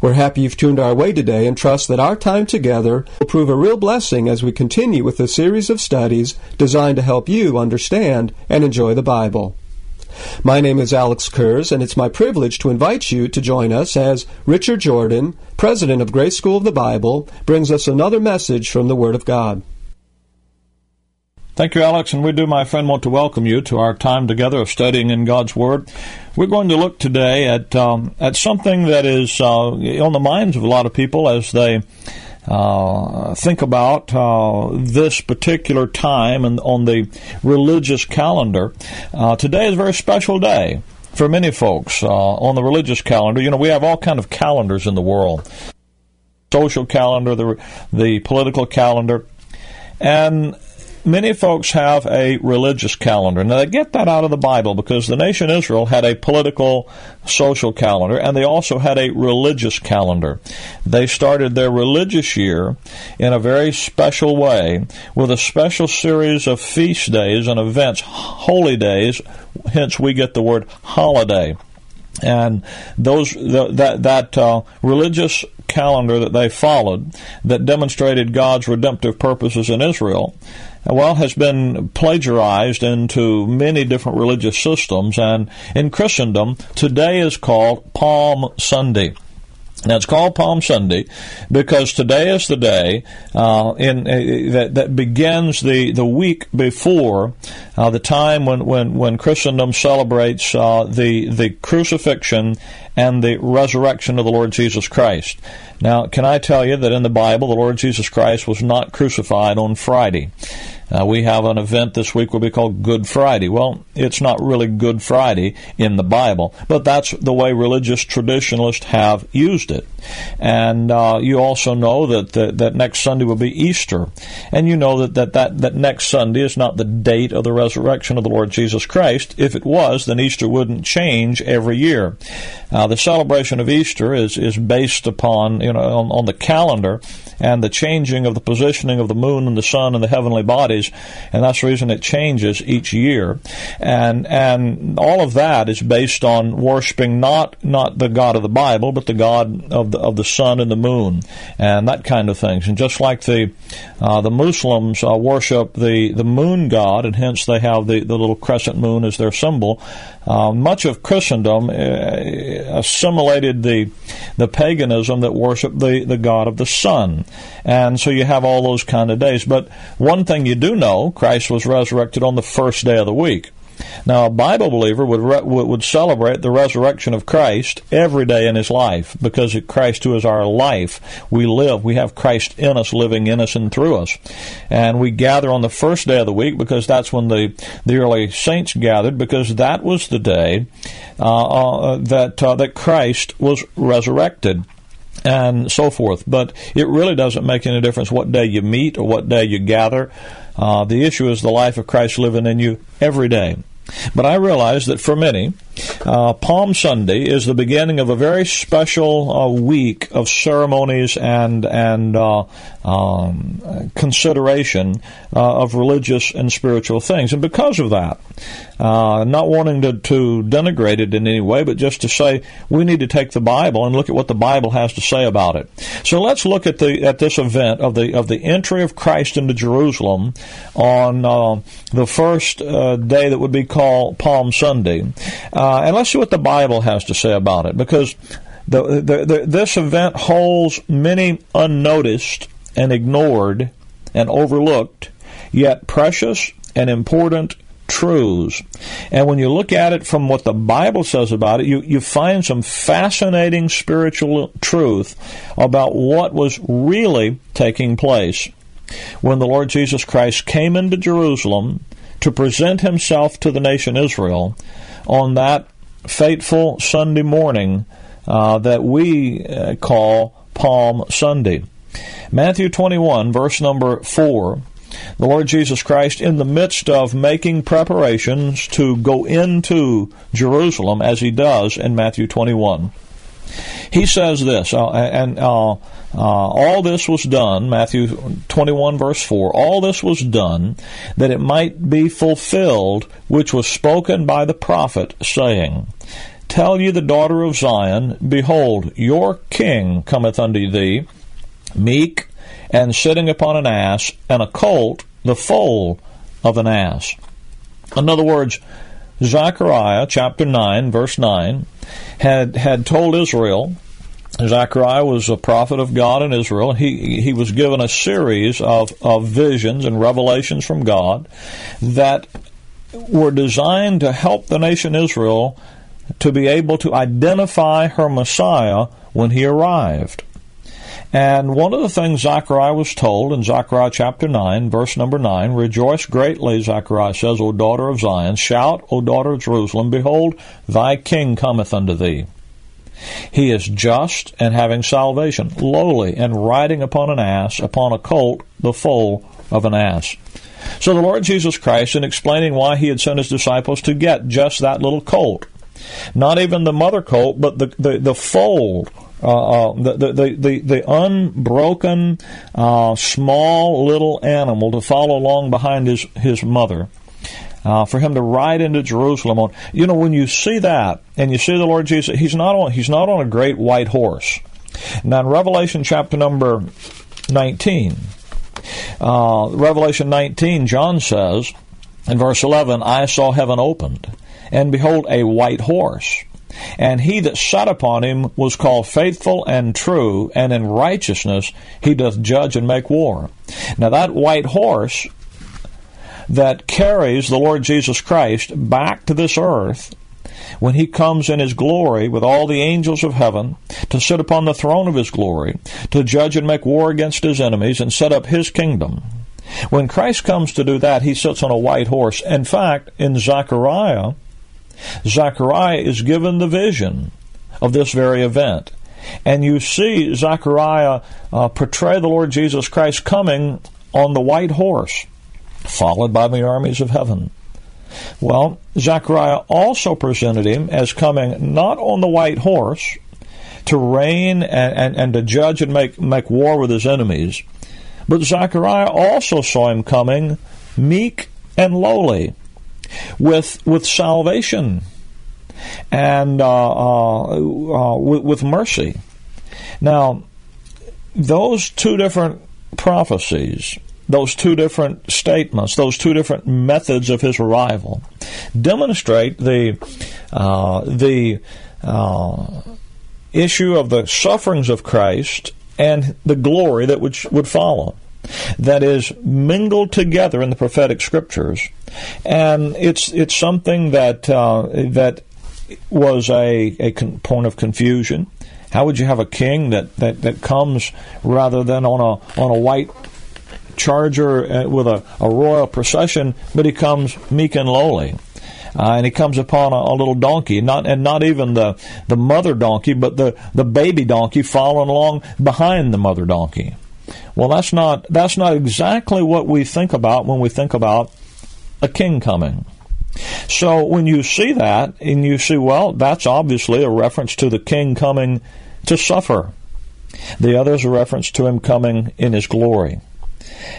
We're happy you've tuned our way today and trust that our time together will prove a real blessing as we continue with a series of studies designed to help you understand and enjoy the Bible. My name is Alex Kurz, and it's my privilege to invite you to join us as Richard Jordan, president of Grace School of the Bible, brings us another message from the Word of God. Thank you, Alex, and we do, my friend, want to welcome you to our time together of studying in God's Word. We're going to look today at um, at something that is uh, on the minds of a lot of people as they uh, think about uh, this particular time and on the religious calendar. Uh, today is a very special day for many folks uh, on the religious calendar. You know, we have all kind of calendars in the world: social calendar, the the political calendar, and many folks have a religious calendar. Now, they get that out of the Bible because the nation Israel had a political, social calendar, and they also had a religious calendar. They started their religious year in a very special way with a special series of feast days and events, holy days, hence we get the word holiday and those the, that that uh, religious calendar that they followed that demonstrated God's redemptive purposes in Israel well, has been plagiarized into many different religious systems, and in Christendom, today is called Palm Sunday. Now it's called Palm Sunday because today is the day uh, in uh, that, that begins the, the week before uh, the time when, when, when Christendom celebrates uh, the the crucifixion and the resurrection of the Lord Jesus Christ. Now, can I tell you that in the Bible, the Lord Jesus Christ was not crucified on Friday? Uh, we have an event this week will be called Good Friday. Well, it's not really Good Friday in the Bible, but that's the way religious traditionalists have used it. And uh, you also know that, that that next Sunday will be Easter, and you know that, that that that next Sunday is not the date of the resurrection of the Lord Jesus Christ. If it was, then Easter wouldn't change every year. Uh, the celebration of Easter is is based upon you know on, on the calendar and the changing of the positioning of the moon and the sun and the heavenly bodies, and that's the reason it changes each year. And and all of that is based on worshiping not not the God of the Bible, but the God of the, of the sun and the moon, and that kind of things. And just like the uh, the Muslims uh, worship the the moon god, and hence they have the, the little crescent moon as their symbol. Uh, much of Christendom uh, assimilated the the paganism that worshiped the, the god of the sun, and so you have all those kind of days. But one thing you do know, Christ was resurrected on the first day of the week. Now, a Bible believer would re- would celebrate the resurrection of Christ every day in his life because Christ, who is our life, we live. We have Christ in us, living in us and through us, and we gather on the first day of the week because that's when the the early saints gathered because that was the day uh, uh, that uh, that Christ was resurrected and so forth. But it really doesn't make any difference what day you meet or what day you gather. Uh, the issue is the life of Christ living in you every day. But I realize that for many, uh, Palm Sunday is the beginning of a very special uh, week of ceremonies and and uh, um, consideration uh, of religious and spiritual things, and because of that, uh, not wanting to, to denigrate it in any way, but just to say we need to take the Bible and look at what the Bible has to say about it. So let's look at the at this event of the of the entry of Christ into Jerusalem on uh, the first day that would be called Palm Sunday, Uh, and let's see what the Bible has to say about it, because the, the, the, this event holds many unnoticed and ignored and overlooked, yet precious and important truths. And when you look at it from what the Bible says about it, you, you find some fascinating spiritual truth about what was really taking place. When the Lord Jesus Christ came into Jerusalem to present himself to the nation Israel on that fateful Sunday morning uh, that we uh, call Palm Sunday. Matthew 21, verse number 4. The Lord Jesus Christ, in the midst of making preparations to go into Jerusalem, as he does in Matthew 21, he says this, uh, and uh, uh, all this was done, Matthew 21, verse 4, all this was done that it might be fulfilled, which was spoken by the prophet, saying, Tell ye the daughter of Zion, Behold, your king cometh unto thee, meek, and sitting upon an ass, and a colt, the foal of an ass. In other words, Zechariah chapter 9, verse 9, had, had told Israel, Zechariah was a prophet of God in Israel. He, he was given a series of, of visions and revelations from God that were designed to help the nation Israel to be able to identify her Messiah when he arrived. And one of the things Zechariah was told in Zechariah chapter 9, verse number 9, Rejoice greatly, Zechariah says, O daughter of Zion, shout, O daughter of Jerusalem, behold, thy king cometh unto thee. He is just and having salvation, lowly and riding upon an ass, upon a colt, the foal of an ass. So the Lord Jesus Christ, in explaining why he had sent his disciples to get just that little colt, not even the mother colt, but the, the, the foal uh, uh, the, the, the, the, unbroken, uh, small little animal to follow along behind his, his mother. Uh, for him to ride into Jerusalem on, you know, when you see that and you see the Lord Jesus, he's not on, he's not on a great white horse. Now in Revelation chapter number 19, uh, Revelation 19, John says in verse 11, I saw heaven opened, and behold, a white horse. And he that sat upon him was called faithful and true, and in righteousness he doth judge and make war. Now that white horse that carries the Lord Jesus Christ back to this earth when he comes in his glory with all the angels of heaven to sit upon the throne of his glory, to judge and make war against his enemies and set up his kingdom. When Christ comes to do that, he sits on a white horse. In fact, in Zechariah, Zechariah is given the vision of this very event. And you see Zechariah uh, portray the Lord Jesus Christ coming on the white horse, followed by the armies of heaven. Well, Zechariah also presented him as coming not on the white horse to reign and, and, and to judge and make, make war with his enemies, but Zechariah also saw him coming meek and lowly with with salvation and uh, uh, uh, with, with mercy. Now, those two different prophecies, those two different statements, those two different methods of his arrival, demonstrate the uh, the uh, issue of the sufferings of Christ and the glory that would would follow that is mingled together in the prophetic scriptures, and it's it's something that uh, that was a, a con- point of confusion. How would you have a king that, that, that comes rather than on a on a white charger uh, with a, a royal procession, but he comes meek and lowly? Uh, and he comes upon a, a, little donkey, not and not even the, the mother donkey, but the, the baby donkey following along behind the mother donkey. Well, that's not that's not exactly what we think about when we think about a king coming. So when you see that, and you see, well, that's obviously a reference to the king coming to suffer. The other is a reference to him coming in his glory.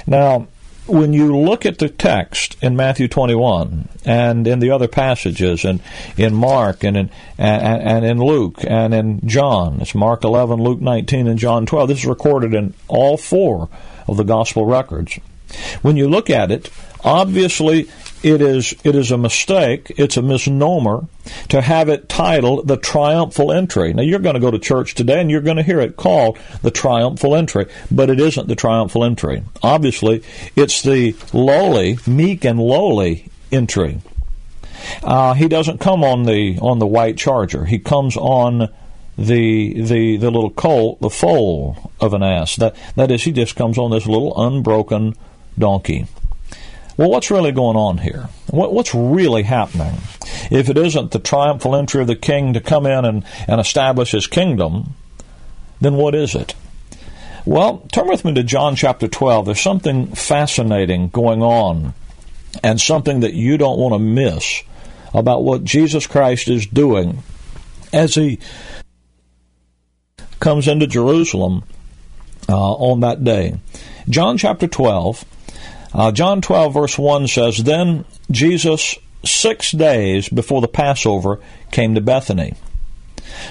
Now, when you look at the text in Matthew 21 and in the other passages and in Mark and in and, and, in Luke and in John, it's Mark 11, Luke 19, and John 12. This is recorded in all four of the gospel records. When you look at it, obviously it is it is a mistake, it's a misnomer to have it titled the triumphal entry. Now you're going to go to church today and you're going to hear it called the triumphal entry, but it isn't the triumphal entry. Obviously, it's the lowly, meek and lowly entry. Uh, he doesn't come on the on the white charger. He comes on the the the little colt, the foal of an ass. That that is, he just comes on this little unbroken donkey. Well, what's really going on here? What, what's really happening? If it isn't the triumphal entry of the king to come in and, and establish his kingdom, then what is it? Well, turn with me to John chapter 12. There's something fascinating going on and something that you don't want to miss about what Jesus Christ is doing as he comes into Jerusalem uh, on that day. John chapter 12 uh, John 12, verse 1 says, Then Jesus, six days before the Passover, came to Bethany.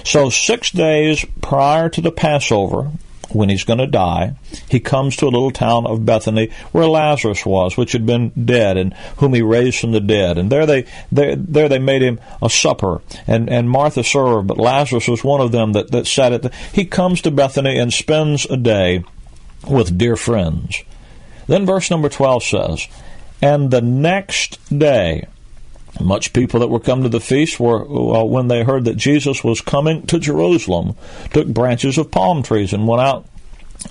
So, six days prior to the Passover, when he's going to die, he comes to a little town of Bethany where Lazarus was, which had been dead, and whom he raised from the dead. And there they there, there they made him a supper, and, and Martha served, but Lazarus was one of them that, that sat at the. He comes to Bethany and spends a day with dear friends. Then verse number 12 says, And the next day, much people that were come to the feast were, well, when they heard that Jesus was coming to Jerusalem, took branches of palm trees and went out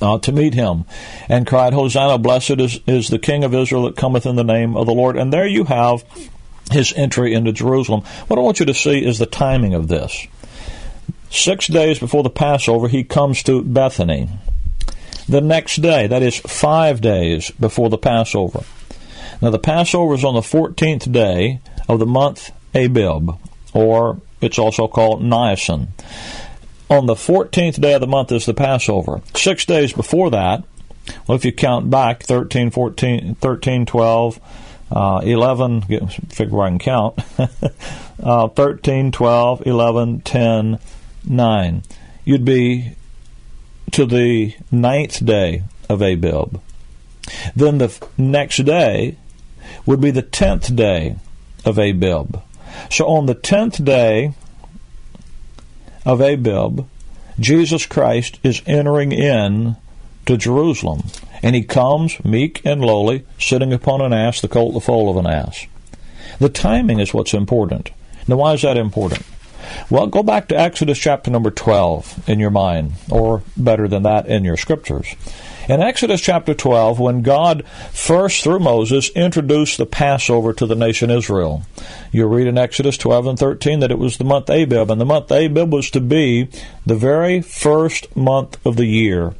uh, to meet him and cried, Hosanna, blessed is, is the King of Israel that cometh in the name of the Lord. And there you have his entry into Jerusalem. What I want you to see is the timing of this. Six days before the Passover, he comes to Bethany the next day, that is five days before the Passover. Now, the Passover is on the 14th day of the month Abib, or it's also called Nisan. On the 14th day of the month is the Passover. Six days before that, well, if you count back 13, 14, 13, 12, uh, 11, figure where I can count, uh, 13, 12, 11, 10, 9. You'd be to the ninth day of Abib. Then the next day would be the tenth day of Abib. So on the tenth day of Abib, Jesus Christ is entering in to Jerusalem. And he comes meek and lowly, sitting upon an ass, the colt, the foal of an ass. The timing is what's important. Now, why is that important? Well, go back to Exodus chapter number 12 in your mind, or better than that, in your scriptures. In Exodus chapter 12, when God first, through Moses, introduced the Passover to the nation Israel, you read in Exodus 12 and 13 that it was the month Abib, and the month Abib was to be the very first month of the year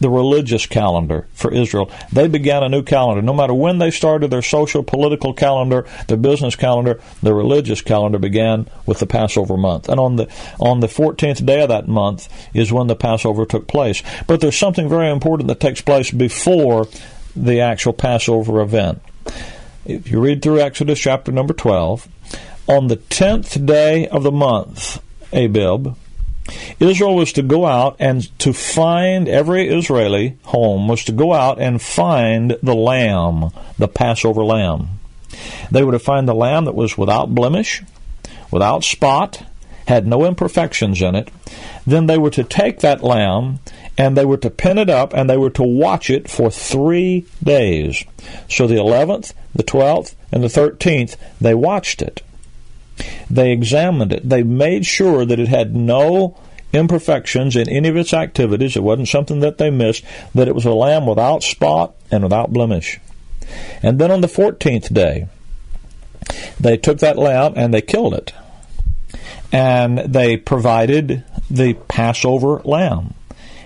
the religious calendar for Israel. They began a new calendar. No matter when they started their social, political calendar, their business calendar, the religious calendar began with the Passover month. And on the on the 14th day of that month is when the Passover took place. But there's something very important that takes place before the actual Passover event. If you read through Exodus chapter number 12, on the 10th day of the month, Abib, Israel was to go out and to find every Israeli home was to go out and find the lamb, the Passover lamb. They were to find the lamb that was without blemish, without spot, had no imperfections in it. Then they were to take that lamb and they were to pin it up and they were to watch it for three days. So the 11th, the 12th, and the 13th, they watched it. They examined it. They made sure that it had no imperfections in any of its activities. It wasn't something that they missed, that it was a lamb without spot and without blemish. And then on the 14th day, they took that lamb and they killed it. And they provided the Passover lamb.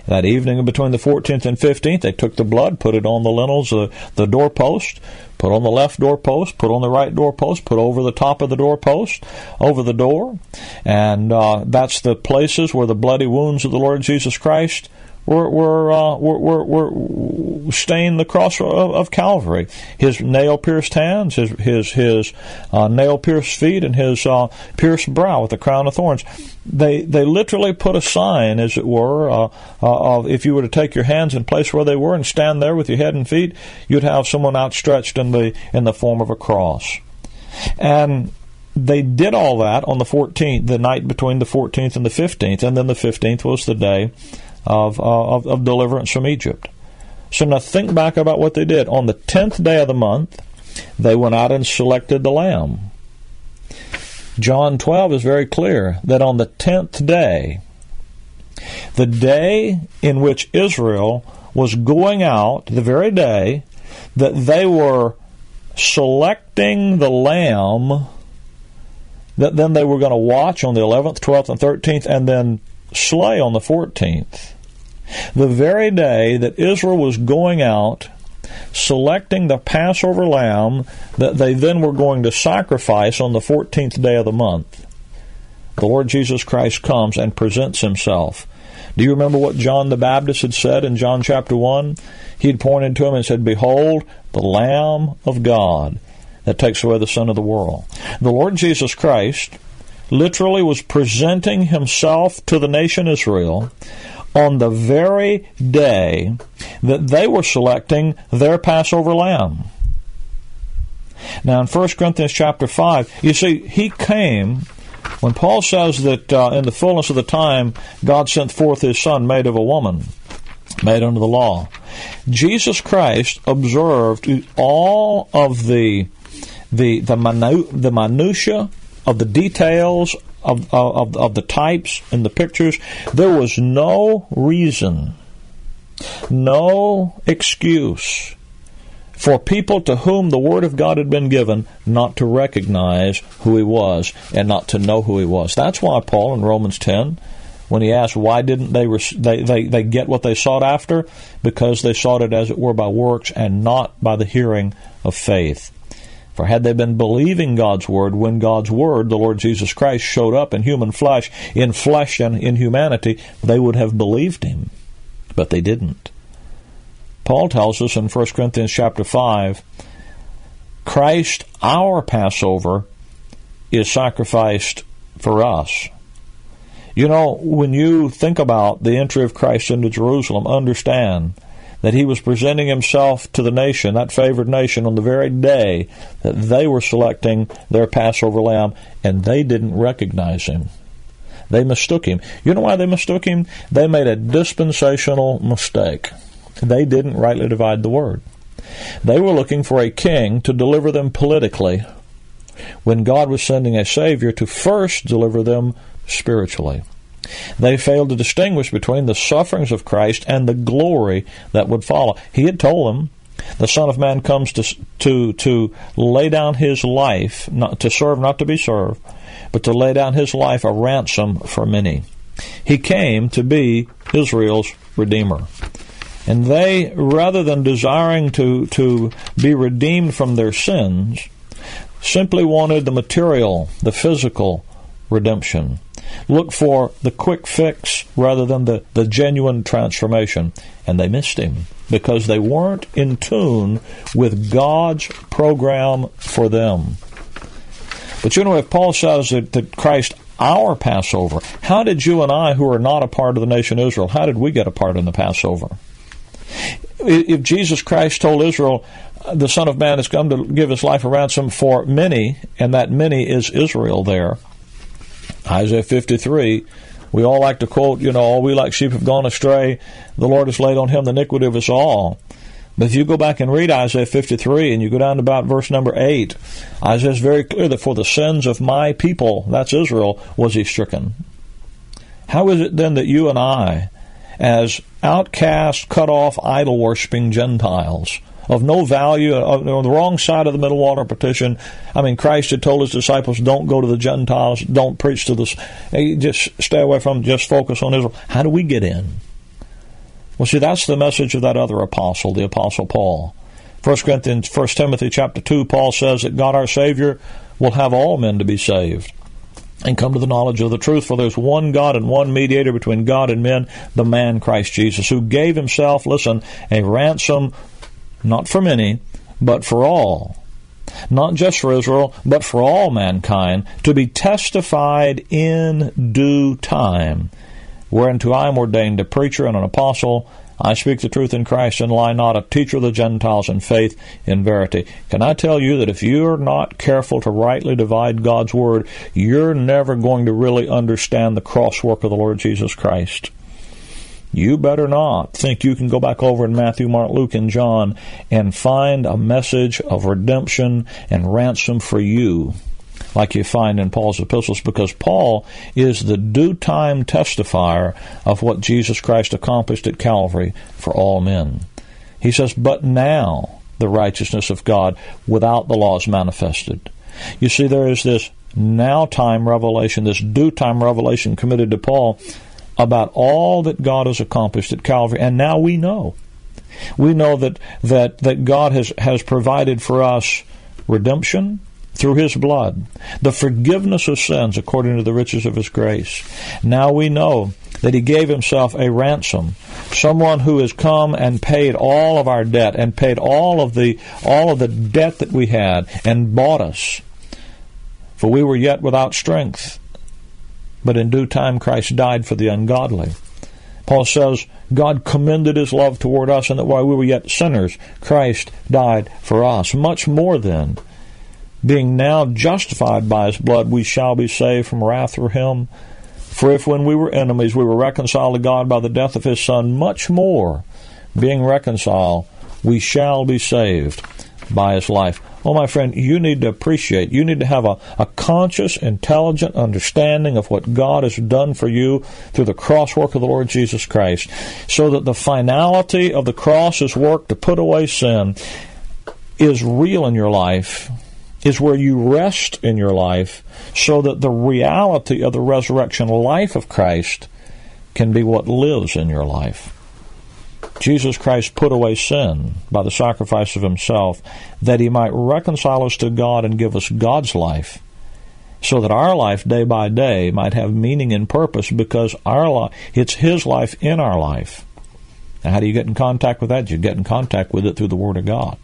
That evening between the 14th and 15th, they took the blood, put it on the lintels of the doorpost, Put on the left doorpost, put on the right doorpost, put over the top of the doorpost, over the door. And uh, that's the places where the bloody wounds of the Lord Jesus Christ were, were, uh, were, were, were stained the cross of, of Calvary. His nail pierced hands, his, his, his uh, nail pierced feet, and his uh, pierced brow with the crown of thorns. They, they literally put a sign, as it were, uh, uh, of if you were to take your hands and place where they were and stand there with your head and feet, you'd have someone outstretched in the, in the form of a cross. And they did all that on the 14th, the night between the 14th and the 15th, and then the 15th was the day of, uh, of, of deliverance from Egypt. So now think back about what they did. On the tenth day of the month, they went out and selected the lamb. John 12 is very clear that on the tenth day, the day in which Israel was going out, the very day that they were selecting the lamb that then they were going to watch on the 11th, 12th, and 13th, and then slay on the 14th. The very day that Israel was going out, selecting the Passover lamb that they then were going to sacrifice on the 14th day of the month, the Lord Jesus Christ comes and presents himself. Do you remember what John the Baptist had said in John chapter 1? He had pointed to him and said, Behold, the Lamb of God that takes away the sin of the world. The Lord Jesus Christ literally was presenting himself to the nation Israel on the very day that they were selecting their Passover lamb. Now, in 1 Corinthians chapter 5, you see, he came when Paul says that uh, in the fullness of the time God sent forth his Son, made of a woman, made under the law. Jesus Christ observed all of the the the, minu- the minutia of the details of, of, of the types and the pictures, there was no reason, no excuse for people to whom the Word of God had been given not to recognize who He was and not to know who He was. That's why Paul in Romans 10, when he asked why didn't they, they, they, they get what they sought after, because they sought it as it were by works and not by the hearing of faith. For had they been believing God's word when God's word, the Lord Jesus Christ, showed up in human flesh, in flesh and in humanity, they would have believed him. But they didn't. Paul tells us in 1 Corinthians chapter 5, Christ, our Passover, is sacrificed for us. You know, when you think about the entry of Christ into Jerusalem, understand that he was presenting himself to the nation, that favored nation, on the very day that they were selecting their Passover lamb, and they didn't recognize him. They mistook him. You know why they mistook him? They made a dispensational mistake. They didn't rightly divide the word. They were looking for a king to deliver them politically when God was sending a Savior to first deliver them spiritually. They failed to distinguish between the sufferings of Christ and the glory that would follow. He had told them, the Son of Man comes to, to, to lay down his life, not to serve, not to be served, but to lay down his life a ransom for many. He came to be Israel's Redeemer. And they, rather than desiring to, to be redeemed from their sins, simply wanted the material, the physical redemption look for the quick fix rather than the, the genuine transformation. And they missed him because they weren't in tune with God's program for them. But you know, if Paul says that, that Christ our Passover. How did you and I, who are not a part of the nation Israel, how did we get a part in the Passover? If Jesus Christ told Israel, uh, the Son of Man has come to give his life a ransom for many, and that many is Israel there, Isaiah 53, we all like to quote, you know, all we like sheep have gone astray. The Lord has laid on him the iniquity of us all. But if you go back and read Isaiah 53 and you go down to about verse number 8, Isaiah is very clear that for the sins of my people, that's Israel, was he stricken. How is it then that you and I, as outcast, cut off, idol worshipping Gentiles, of no value, uh, on the wrong side of the middle water partition. I mean, Christ had told his disciples, don't go to the Gentiles, don't preach to this, just stay away from, just focus on Israel. How do we get in? Well, see, that's the message of that other apostle, the apostle Paul. 1 Corinthians, 1 Timothy chapter 2, Paul says that God our Savior will have all men to be saved and come to the knowledge of the truth. For there's one God and one mediator between God and men, the man Christ Jesus, who gave himself, listen, a ransom not for many, but for all. Not just for Israel, but for all mankind, to be testified in due time. Whereunto I am ordained a preacher and an apostle. I speak the truth in Christ and lie not, a teacher of the Gentiles in faith, in verity. Can I tell you that if you're not careful to rightly divide God's Word, you're never going to really understand the cross work of the Lord Jesus Christ? You better not think you can go back over in Matthew, Mark, Luke, and John and find a message of redemption and ransom for you like you find in Paul's epistles because Paul is the due time testifier of what Jesus Christ accomplished at Calvary for all men. He says, But now the righteousness of God without the law is manifested. You see, there is this now time revelation, this due time revelation committed to Paul about all that God has accomplished at Calvary, and now we know. We know that that that God has has provided for us redemption through his blood, the forgiveness of sins according to the riches of his grace. Now we know that he gave himself a ransom, someone who has come and paid all of our debt and paid all of the all of the debt that we had and bought us. For we were yet without strength but in due time Christ died for the ungodly. Paul says, God commended his love toward us, and that while we were yet sinners, Christ died for us. Much more then, being now justified by his blood, we shall be saved from wrath through him. For if when we were enemies we were reconciled to God by the death of his Son, much more, being reconciled, we shall be saved by his life. Oh, my friend, you need to appreciate, you need to have a, a conscious, intelligent understanding of what God has done for you through the cross work of the Lord Jesus Christ, so that the finality of the cross's work to put away sin is real in your life, is where you rest in your life, so that the reality of the resurrection life of Christ can be what lives in your life. Jesus Christ put away sin by the sacrifice of himself that he might reconcile us to God and give us God's life so that our life day by day might have meaning and purpose because our life it's his life in our life. Now how do you get in contact with that? You get in contact with it through the word of God.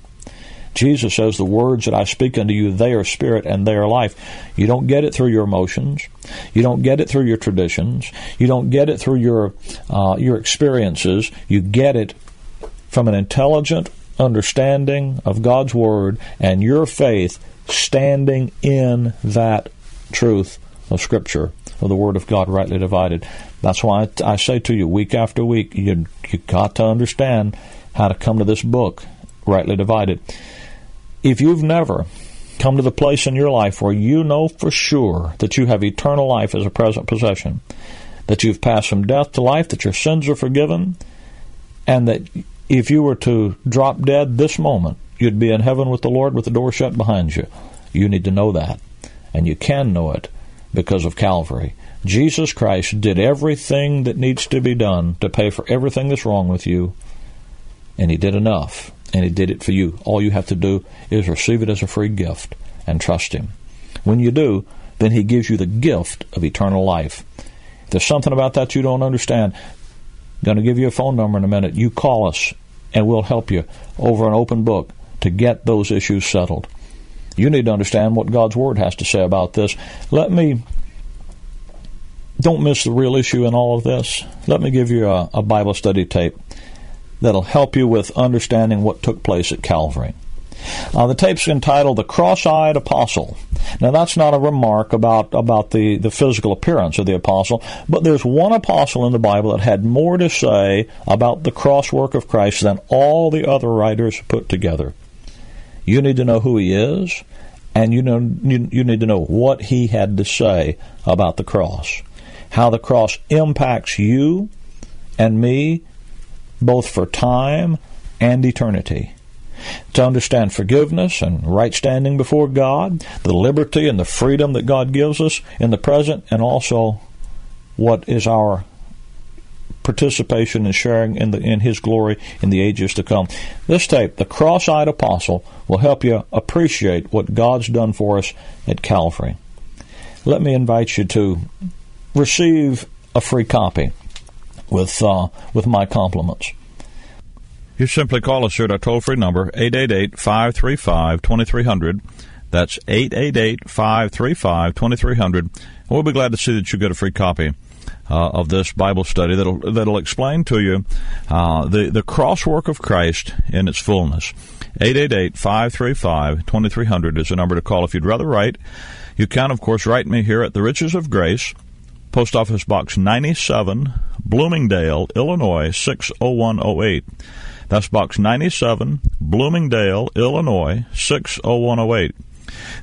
Jesus says, The words that I speak unto you, they are spirit and they are life. You don't get it through your emotions. You don't get it through your traditions. You don't get it through your, uh, your experiences. You get it from an intelligent understanding of God's Word and your faith standing in that truth of Scripture, of the Word of God rightly divided. That's why I say to you week after week, you you got to understand how to come to this book rightly divided. If you've never come to the place in your life where you know for sure that you have eternal life as a present possession, that you've passed from death to life, that your sins are forgiven, and that if you were to drop dead this moment, you'd be in heaven with the Lord with the door shut behind you. You need to know that. And you can know it because of Calvary. Jesus Christ did everything that needs to be done to pay for everything that's wrong with you, and He did enough and He did it for you. All you have to do is receive it as a free gift and trust Him. When you do, then He gives you the gift of eternal life. If there's something about that you don't understand, I'm going to give you a phone number in a minute. You call us, and we'll help you over an open book to get those issues settled. You need to understand what God's Word has to say about this. Let me don't miss the real issue in all of this. Let me give you a, a Bible study tape that'll help you with understanding what took place at Calvary. Uh, the tape's entitled "The Cross-Eyed Apostle." Now, that's not a remark about about the the physical appearance of the apostle, but there's one apostle in the Bible that had more to say about the cross work of Christ than all the other writers put together. You need to know who he is, and you know you, you need to know what he had to say about the cross, how the cross impacts you and me both for time and eternity. To understand forgiveness and right standing before God, the liberty and the freedom that God gives us in the present, and also what is our participation and sharing in the in His glory in the ages to come. This tape, the Cross-eyed Apostle, will help you appreciate what God's done for us at Calvary. Let me invite you to receive a free copy with uh, with my compliments. You simply call us here at our toll free number, 888 535 2300. That's 888 535 2300. We'll be glad to see that you get a free copy. Uh, of this Bible study that'll that'll explain to you uh, the the crosswork of Christ in its fullness. 888-535-2300 is the number to call if you'd rather write. You can, of course, write me here at the Riches of Grace, Post Office Box 97, Bloomingdale, Illinois 60108. That's Box 97, Bloomingdale, Illinois 60108.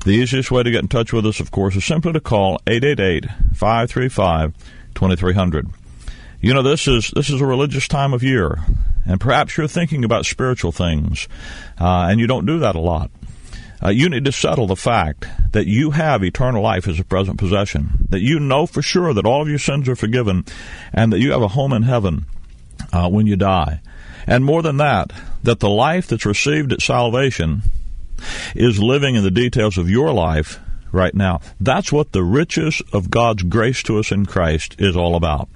The easiest way to get in touch with us, of course, is simply to call 888 535 2300. You know, this is this is a religious time of year, and perhaps you're thinking about spiritual things, uh, and you don't do that a lot. Uh, you need to settle the fact that you have eternal life as a present possession, that you know for sure that all of your sins are forgiven, and that you have a home in heaven uh, when you die. And more than that, that the life that's received at salvation is living in the details of your life right now. That's what the riches of God's grace to us in Christ is all about.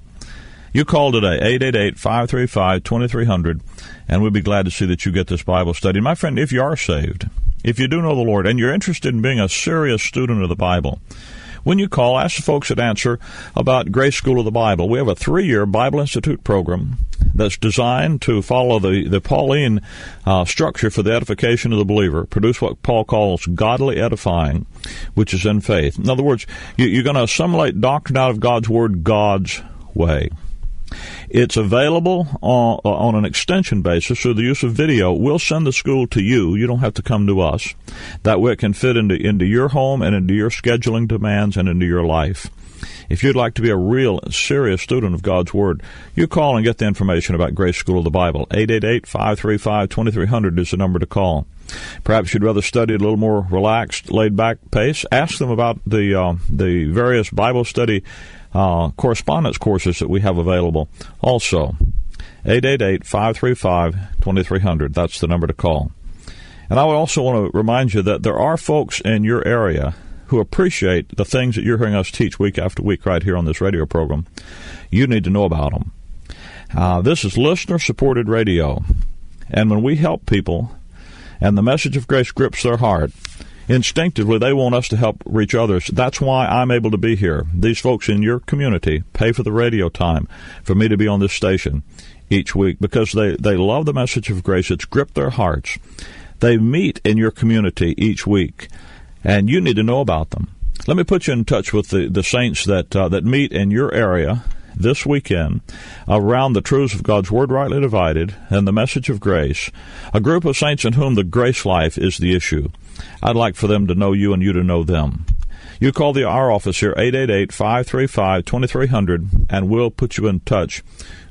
You call today, 888-535-2300, and we'd be glad to see that you get this Bible study. My friend, if you are saved, if you do know the Lord, and you're interested in being a serious student of the Bible, when you call, ask the folks at Answer about Grace School of the Bible. We have a three-year Bible Institute program that's designed to follow the, the Pauline uh, structure for the edification of the believer, produce what Paul calls godly edifying, which is in faith. In other words, you, you're going to assimilate doctrine out of God's Word God's way. It's available on, on, an extension basis through the use of video. We'll send the school to you. You don't have to come to us. That way it can fit into, into your home and into your scheduling demands and into your life. If you'd like to be a real, serious student of God's Word, you call and get the information about Grace School of the Bible. 888-535-2300 is the number to call. Perhaps you'd rather study at a little more relaxed, laid-back pace. Ask them about the uh, the various Bible study uh, correspondence courses that we have available. Also, 888-535-2300. That's the number to call. And I would also want to remind you that there are folks in your area who appreciate the things that you're hearing us teach week after week right here on this radio program. You need to know about them. Uh, this is listener supported radio. And when we help people and the message of grace grips their heart, instinctively they want us to help reach others. That's why I'm able to be here. These folks in your community pay for the radio time for me to be on this station each week because they, they love the message of grace. It's gripped their hearts. They meet in your community each week and you need to know about them. Let me put you in touch with the, the saints that uh, that meet in your area this weekend around the truths of God's Word rightly divided and the message of grace, a group of saints in whom the grace life is the issue. I'd like for them to know you and you to know them. You call the our office here, 888-535-2300, and we'll put you in touch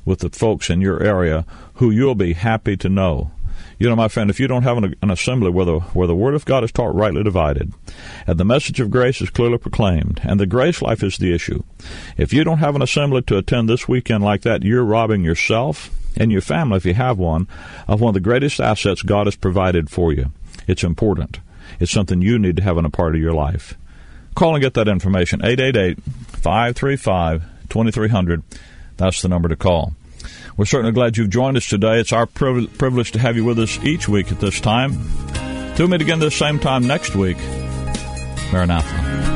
with the folks in your area who you'll be happy to know. You know, my friend, if you don't have an, an, assembly where the where the word of God is taught rightly divided, and the message of grace is clearly proclaimed, and the grace life is the issue, if you don't have an assembly to attend this weekend like that, you're robbing yourself and your family, if you have one, of one of the greatest assets God has provided for you. It's important. It's something you need to have in a part of your life. Call and get that information. 888 535 2300. That's the number to call. We're certainly glad you've joined us today. It's our privilege to have you with us each week at this time. We meet again this same time next week. Maranatha.